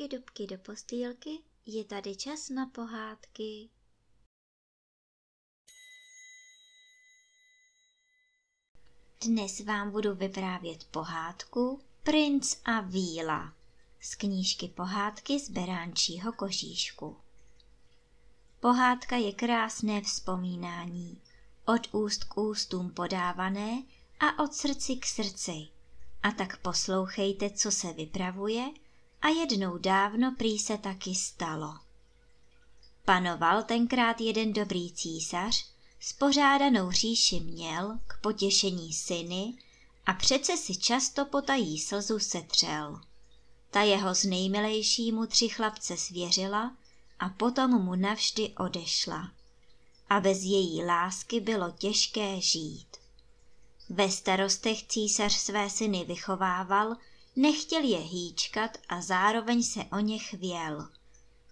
dubky, dubky do postýlky, je tady čas na pohádky. Dnes vám budu vyprávět pohádku Princ a víla z knížky Pohádky z Beránčího kožíšku. Pohádka je krásné vzpomínání, od úst k ústům podávané a od srdci k srdci. A tak poslouchejte, co se vypravuje a jednou dávno prý se taky stalo. Panoval tenkrát jeden dobrý císař, spořádanou říši měl k potěšení syny a přece si často potají slzu setřel. Ta jeho z nejmilejšímu tři chlapce svěřila a potom mu navždy odešla. A bez její lásky bylo těžké žít. Ve starostech císař své syny vychovával, nechtěl je hýčkat a zároveň se o ně chvěl.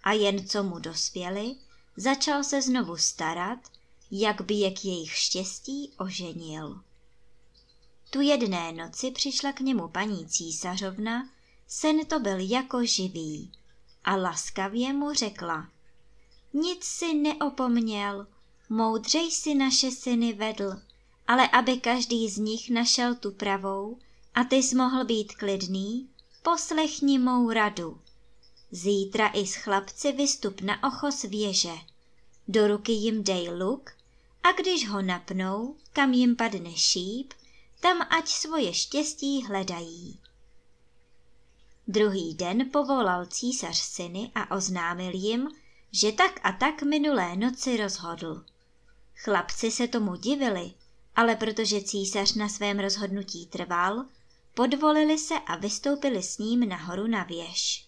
A jen co mu dospěli, začal se znovu starat, jak by je k jejich štěstí oženil. Tu jedné noci přišla k němu paní císařovna, sen to byl jako živý a laskavě mu řekla. Nic si neopomněl, moudřej si naše syny vedl, ale aby každý z nich našel tu pravou a ty jsi mohl být klidný, poslechni mou radu. Zítra i s chlapci vystup na ochos věže. Do ruky jim dej luk a když ho napnou, kam jim padne šíp, tam ať svoje štěstí hledají. Druhý den povolal císař syny a oznámil jim, že tak a tak minulé noci rozhodl. Chlapci se tomu divili, ale protože císař na svém rozhodnutí trval, podvolili se a vystoupili s ním nahoru na věž.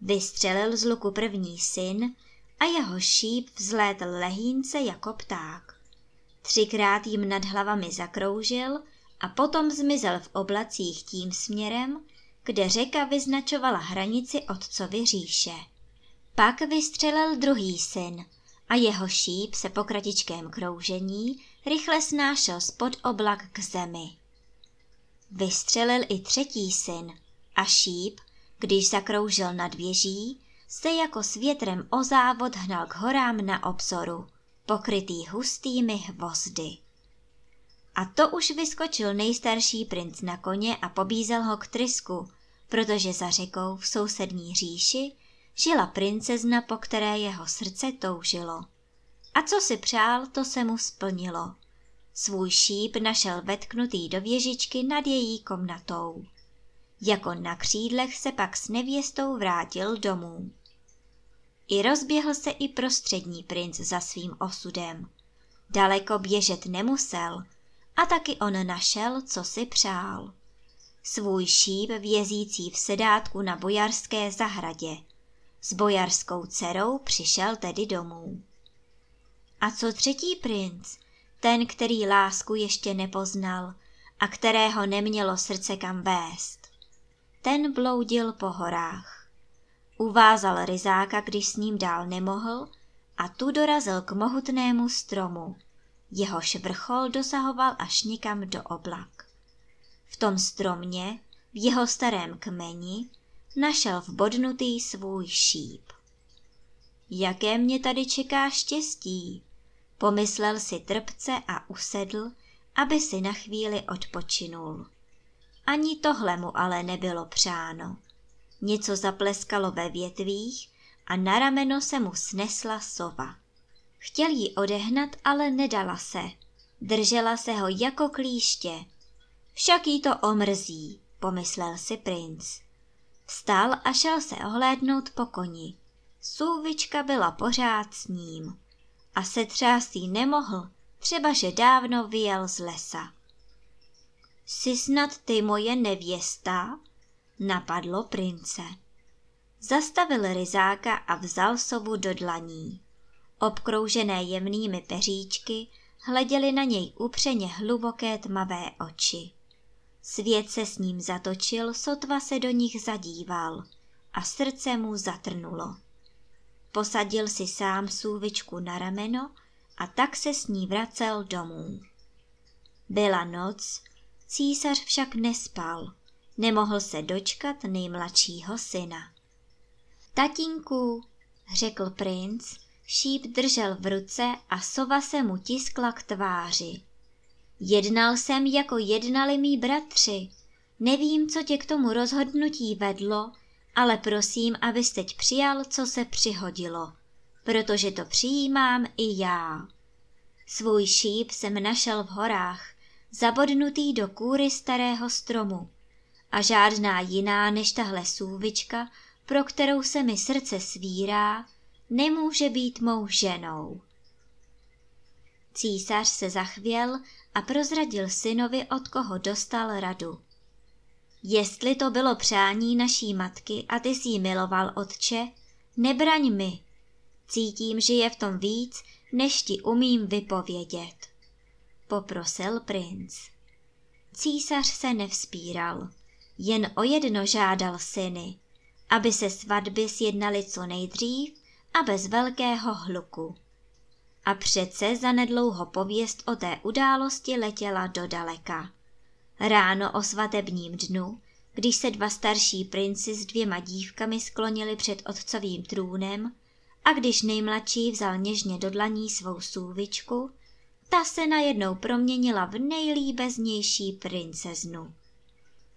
Vystřelil z luku první syn a jeho šíp vzlétl lehínce jako pták. Třikrát jim nad hlavami zakroužil a potom zmizel v oblacích tím směrem, kde řeka vyznačovala hranici otcovy říše. Pak vystřelil druhý syn a jeho šíp se po kratičkém kroužení rychle snášel spod oblak k zemi. Vystřelil i třetí syn a šíp, když zakroužil nad věží, se jako s větrem o závod hnal k horám na obzoru, pokrytý hustými hvozdy. A to už vyskočil nejstarší princ na koně a pobízel ho k trysku, protože za řekou v sousední říši žila princezna, po které jeho srdce toužilo. A co si přál, to se mu splnilo. Svůj šíp našel vetknutý do věžičky nad její komnatou. Jako na křídlech se pak s nevěstou vrátil domů. I rozběhl se i prostřední princ za svým osudem. Daleko běžet nemusel a taky on našel, co si přál. Svůj šíp vězící v sedátku na bojarské zahradě. S bojarskou dcerou přišel tedy domů. A co třetí princ, ten, který lásku ještě nepoznal a kterého nemělo srdce kam vést. Ten bloudil po horách. Uvázal ryzáka, když s ním dál nemohl, a tu dorazil k mohutnému stromu. Jehož vrchol dosahoval až nikam do oblak. V tom stromě, v jeho starém kmeni, našel vbodnutý svůj šíp. Jaké mě tady čeká štěstí, Pomyslel si trpce a usedl, aby si na chvíli odpočinul. Ani tohle mu ale nebylo přáno. Něco zapleskalo ve větvích a na rameno se mu snesla sova. Chtěl ji odehnat, ale nedala se. Držela se ho jako klíště. Však jí to omrzí, pomyslel si princ. Vstal a šel se ohlédnout po koni. Sůvička byla pořád s ním a se třásí nemohl, třeba že dávno vyjel z lesa. Jsi snad ty moje nevěsta? Napadlo prince. Zastavil ryzáka a vzal sovu do dlaní. Obkroužené jemnými peříčky hleděly na něj upřeně hluboké tmavé oči. Svět se s ním zatočil, sotva se do nich zadíval a srdce mu zatrnulo. Posadil si sám sůvičku na rameno a tak se s ní vracel domů. Byla noc, císař však nespal, nemohl se dočkat nejmladšího syna. Tatínku, řekl princ, šíp držel v ruce a sova se mu tiskla k tváři. Jednal jsem, jako jednali mý bratři. Nevím, co tě k tomu rozhodnutí vedlo, ale prosím, abys teď přijal, co se přihodilo, protože to přijímám i já. Svůj šíp jsem našel v horách, zabodnutý do kůry starého stromu. A žádná jiná než tahle sůvička, pro kterou se mi srdce svírá, nemůže být mou ženou. Císař se zachvěl a prozradil synovi, od koho dostal radu. Jestli to bylo přání naší matky a ty jsi miloval, otče, nebraň mi. Cítím, že je v tom víc, než ti umím vypovědět. Poprosil princ. Císař se nevzpíral, jen o jedno žádal syny, aby se svatby sjednali co nejdřív a bez velkého hluku. A přece zanedlouho pověst o té události letěla do daleka. Ráno o svatebním dnu, když se dva starší princi s dvěma dívkami sklonili před otcovým trůnem a když nejmladší vzal něžně do dlaní svou sůvičku, ta se najednou proměnila v nejlíbeznější princeznu.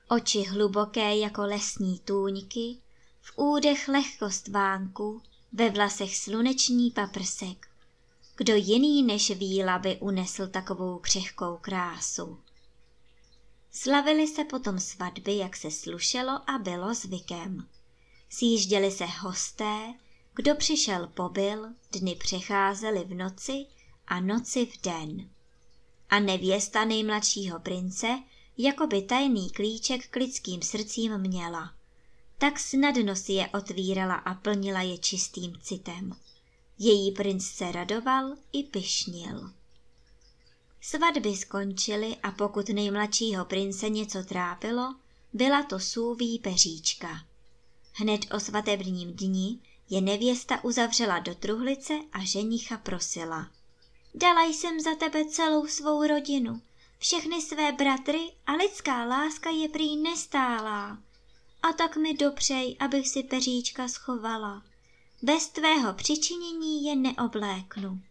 Oči hluboké jako lesní tůňky, v údech lehkost vánku, ve vlasech sluneční paprsek. Kdo jiný než víla by unesl takovou křehkou krásu. Slavili se potom svatby, jak se slušelo a bylo zvykem. Sjížděli se hosté, kdo přišel pobyl, dny přecházely v noci a noci v den. A nevěsta nejmladšího prince jako by tajný klíček k lidským srdcím měla. Tak snadno si je otvírala a plnila je čistým citem. Její princ se radoval i pyšnil. Svatby skončily a pokud nejmladšího prince něco trápilo, byla to sůví peříčka. Hned o svatebním dni je nevěsta uzavřela do truhlice a ženicha prosila. Dala jsem za tebe celou svou rodinu, všechny své bratry a lidská láska je prý nestálá. A tak mi dopřej, abych si peříčka schovala. Bez tvého přičinění je neobléknu.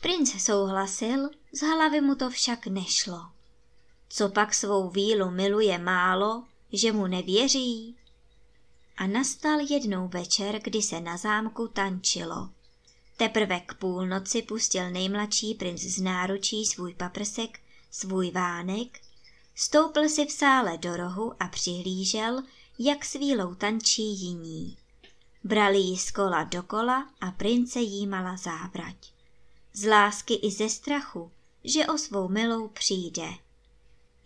Princ souhlasil, z hlavy mu to však nešlo. Co pak svou vílu miluje málo, že mu nevěří? A nastal jednou večer, kdy se na zámku tančilo. Teprve k půlnoci pustil nejmladší princ z náručí svůj paprsek, svůj vánek, stoupil si v sále do rohu a přihlížel, jak s vílou tančí jiní. Brali ji z kola dokola a prince jímala závrať z lásky i ze strachu, že o svou milou přijde.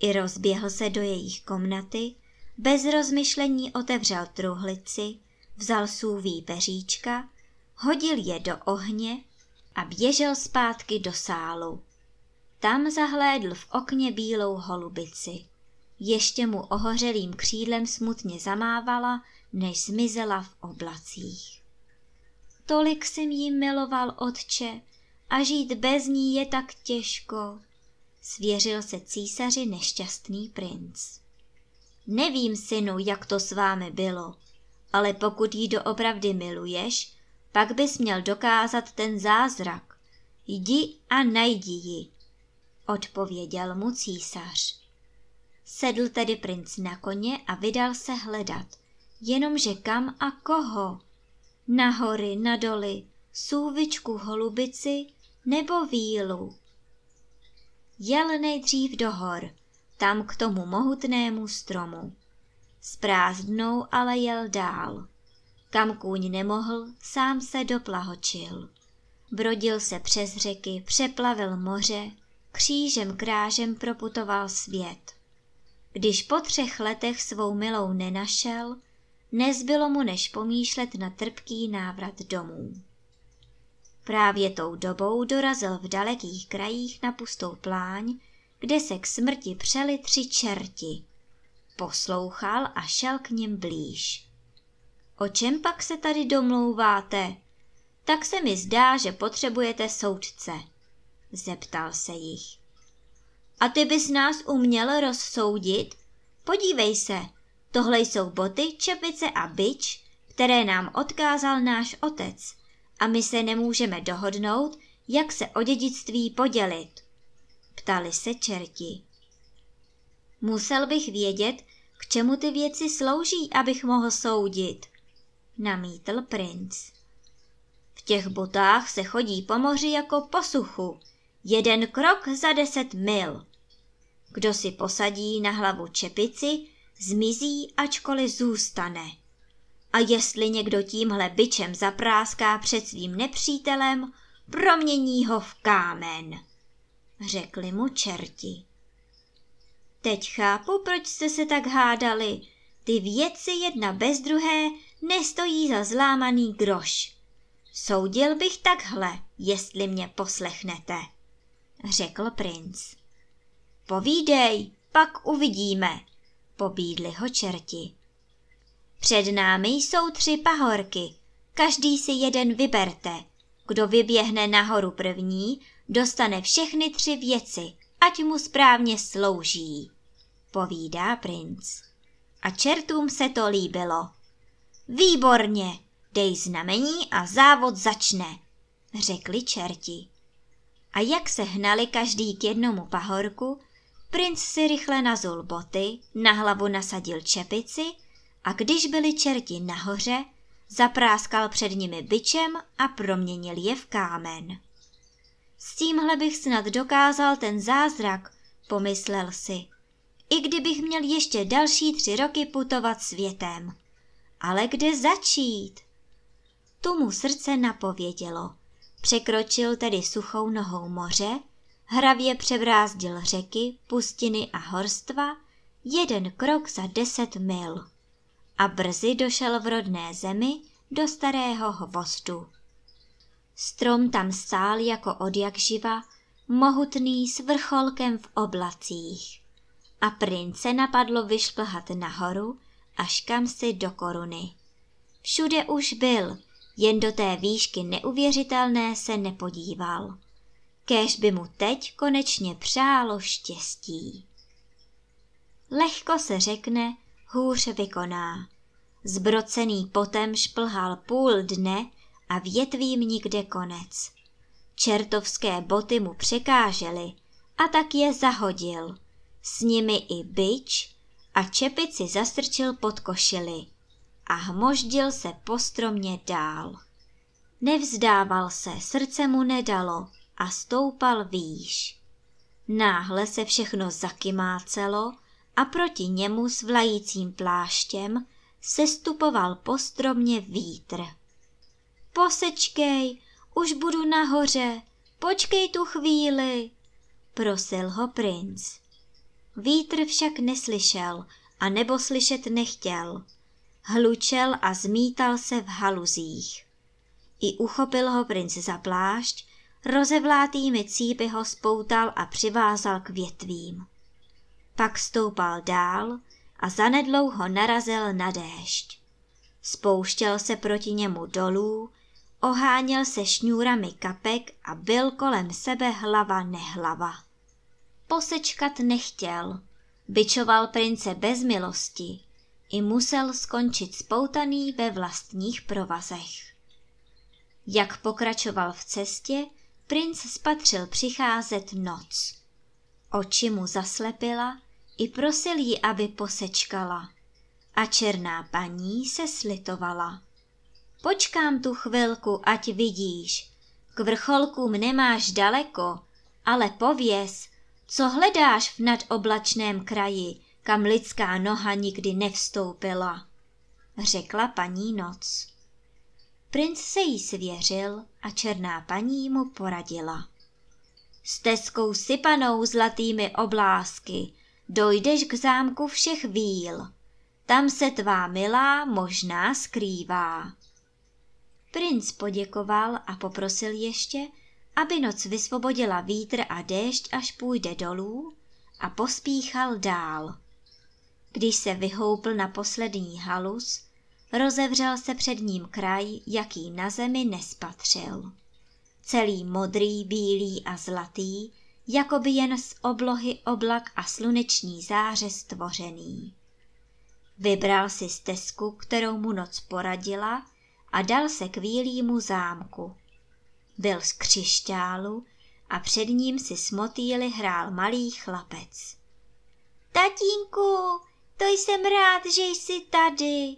I rozběhl se do jejich komnaty, bez rozmyšlení otevřel truhlici, vzal sůví peříčka, hodil je do ohně a běžel zpátky do sálu. Tam zahlédl v okně bílou holubici. Ještě mu ohořelým křídlem smutně zamávala, než zmizela v oblacích. Tolik jsem jí miloval, otče, a žít bez ní je tak těžko, svěřil se císaři nešťastný princ. Nevím, synu, jak to s vámi bylo, ale pokud jí doopravdy miluješ, pak bys měl dokázat ten zázrak. Jdi a najdi ji, odpověděl mu císař. Sedl tedy princ na koně a vydal se hledat, jenomže kam a koho? Na hory, na sůvičku holubici nebo vílu. Jel nejdřív do hor, tam k tomu mohutnému stromu. S prázdnou ale jel dál. Kam kůň nemohl, sám se doplahočil. Brodil se přes řeky, přeplavil moře, křížem krážem proputoval svět. Když po třech letech svou milou nenašel, nezbylo mu než pomýšlet na trpký návrat domů. Právě tou dobou dorazil v dalekých krajích na pustou pláň, kde se k smrti přeli tři čerti. Poslouchal a šel k nim blíž. O čem pak se tady domlouváte? Tak se mi zdá, že potřebujete soudce, zeptal se jich. A ty bys nás uměl rozsoudit? Podívej se, tohle jsou boty, čepice a byč, které nám odkázal náš otec a my se nemůžeme dohodnout, jak se o dědictví podělit. Ptali se čerti. Musel bych vědět, k čemu ty věci slouží, abych mohl soudit, namítl princ. V těch botách se chodí po moři jako po suchu, jeden krok za deset mil. Kdo si posadí na hlavu čepici, zmizí, ačkoliv zůstane. A jestli někdo tímhle byčem zapráská před svým nepřítelem, promění ho v kámen, řekli mu čerti. Teď chápu, proč jste se tak hádali. Ty věci jedna bez druhé nestojí za zlámaný groš. Soudil bych takhle, jestli mě poslechnete, řekl princ. Povídej, pak uvidíme, pobídli ho čerti. Před námi jsou tři pahorky, každý si jeden vyberte. Kdo vyběhne nahoru první, dostane všechny tři věci, ať mu správně slouží, povídá princ. A čertům se to líbilo. Výborně, dej znamení a závod začne, řekli čerti. A jak se hnali každý k jednomu pahorku, princ si rychle nazul boty, na hlavu nasadil čepici a když byli čerti nahoře, zapráskal před nimi byčem a proměnil je v kámen. S tímhle bych snad dokázal ten zázrak, pomyslel si. I kdybych měl ještě další tři roky putovat světem. Ale kde začít? Tu mu srdce napovědělo. Překročil tedy suchou nohou moře, hravě přebrázdil řeky, pustiny a horstva, jeden krok za deset mil. A brzy došel v rodné zemi do starého hvozdu. Strom tam stál jako odjak živa, mohutný s vrcholkem v oblacích. A prince napadlo vyšplhat nahoru, až kam si do koruny. Všude už byl, jen do té výšky neuvěřitelné se nepodíval. Kéž by mu teď konečně přálo štěstí. Lehko se řekne, hůř vykoná. Zbrocený potem šplhal půl dne a větvím nikde konec. Čertovské boty mu překážely a tak je zahodil. S nimi i byč a čepici zastrčil pod košili a hmoždil se postromně dál. Nevzdával se, srdce mu nedalo a stoupal výš. Náhle se všechno zakymácelo a proti němu s vlajícím pláštěm sestupoval postromně vítr. Posečkej, už budu nahoře, počkej tu chvíli, prosil ho princ. Vítr však neslyšel a nebo slyšet nechtěl. Hlučel a zmítal se v haluzích. I uchopil ho princ za plášť, rozevlátými cípy ho spoutal a přivázal k větvím. Pak stoupal dál a zanedlouho narazil na déšť. Spouštěl se proti němu dolů, oháněl se šňůrami kapek a byl kolem sebe hlava nehlava. Posečkat nechtěl, byčoval prince bez milosti i musel skončit spoutaný ve vlastních provazech. Jak pokračoval v cestě, princ spatřil přicházet noc. Oči mu zaslepila i prosil ji, aby posečkala. A černá paní se slitovala. Počkám tu chvilku, ať vidíš. K vrcholkům nemáš daleko, ale pověz, co hledáš v nadoblačném kraji, kam lidská noha nikdy nevstoupila, řekla paní noc. Princ se jí svěřil a černá paní mu poradila. Stezkou sypanou zlatými oblásky dojdeš k zámku všech víl. Tam se tvá milá možná skrývá. Princ poděkoval a poprosil ještě, aby noc vysvobodila vítr a déšť, až půjde dolů a pospíchal dál. Když se vyhoupl na poslední halus, rozevřel se před ním kraj, jaký na zemi nespatřil. Celý modrý, bílý a zlatý, jako by jen z oblohy oblak a sluneční záře stvořený. Vybral si stezku, kterou mu noc poradila a dal se k výlímu zámku. Byl z křišťálu a před ním si smotýly hrál malý chlapec. Tatínku, to jsem rád, že jsi tady,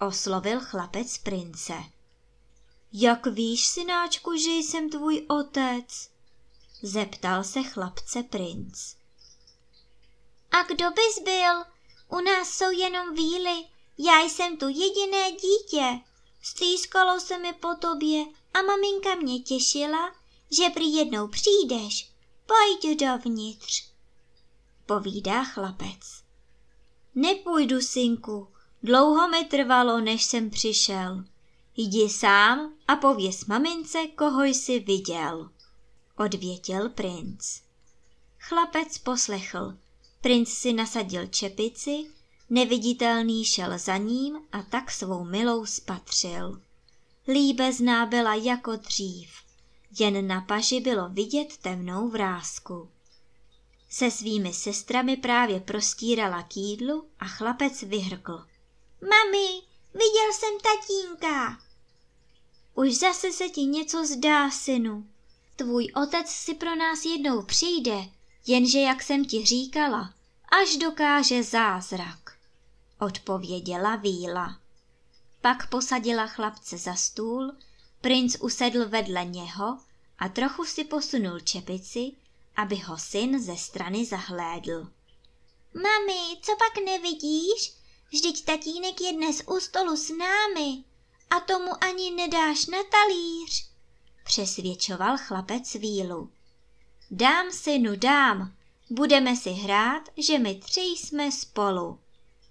oslovil chlapec prince. Jak víš, synáčku, že jsem tvůj otec? Zeptal se chlapce princ. A kdo bys byl? U nás jsou jenom víly. Já jsem tu jediné dítě. Stýskalo se mi po tobě a maminka mě těšila, že prý jednou přijdeš. Pojď dovnitř. Povídá chlapec. Nepůjdu, synku. Dlouho mi trvalo, než jsem přišel. Jdi sám a pověz mamince, koho jsi viděl, odvětil princ. Chlapec poslechl. Princ si nasadil čepici, neviditelný šel za ním a tak svou milou spatřil. Líbezná byla jako dřív, jen na paži bylo vidět temnou vrázku. Se svými sestrami právě prostírala k jídlu a chlapec vyhrkl. Mami, viděl jsem tatínka. Už zase se ti něco zdá, synu. Tvůj otec si pro nás jednou přijde, jenže jak jsem ti říkala, až dokáže zázrak, odpověděla Víla. Pak posadila chlapce za stůl, princ usedl vedle něho a trochu si posunul čepici, aby ho syn ze strany zahlédl. Mami, co pak nevidíš? Vždyť tatínek je dnes u stolu s námi a tomu ani nedáš na talíř, přesvědčoval chlapec Vílu. Dám synu, dám, budeme si hrát, že my tři jsme spolu,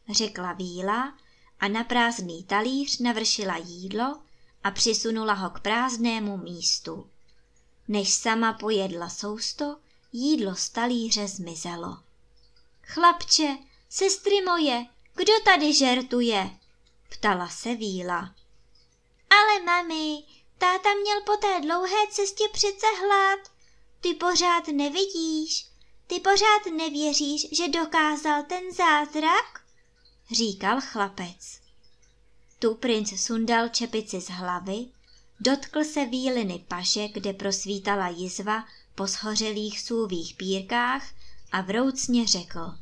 řekla Víla a na prázdný talíř navršila jídlo a přisunula ho k prázdnému místu. Než sama pojedla sousto, jídlo z talíře zmizelo. Chlapče, sestry moje, kdo tady žertuje? Ptala se Víla. Ale mami, táta měl po té dlouhé cestě přece hlad. Ty pořád nevidíš, ty pořád nevěříš, že dokázal ten zázrak? Říkal chlapec. Tu princ sundal čepici z hlavy, dotkl se výliny paše, kde prosvítala jizva po shořelých sůvých pírkách a vroucně řekl.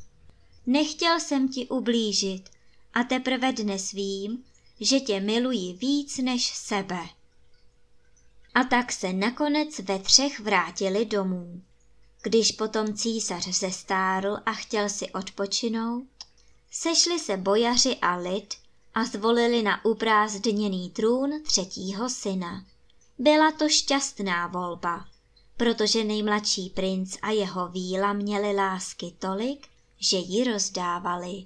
Nechtěl jsem ti ublížit a teprve dnes vím, že tě miluji víc než sebe. A tak se nakonec ve třech vrátili domů. Když potom císař zestárl a chtěl si odpočinout, sešli se bojaři a lid a zvolili na uprázdněný trůn třetího syna. Byla to šťastná volba, protože nejmladší princ a jeho víla měli lásky tolik, že ji rozdávali.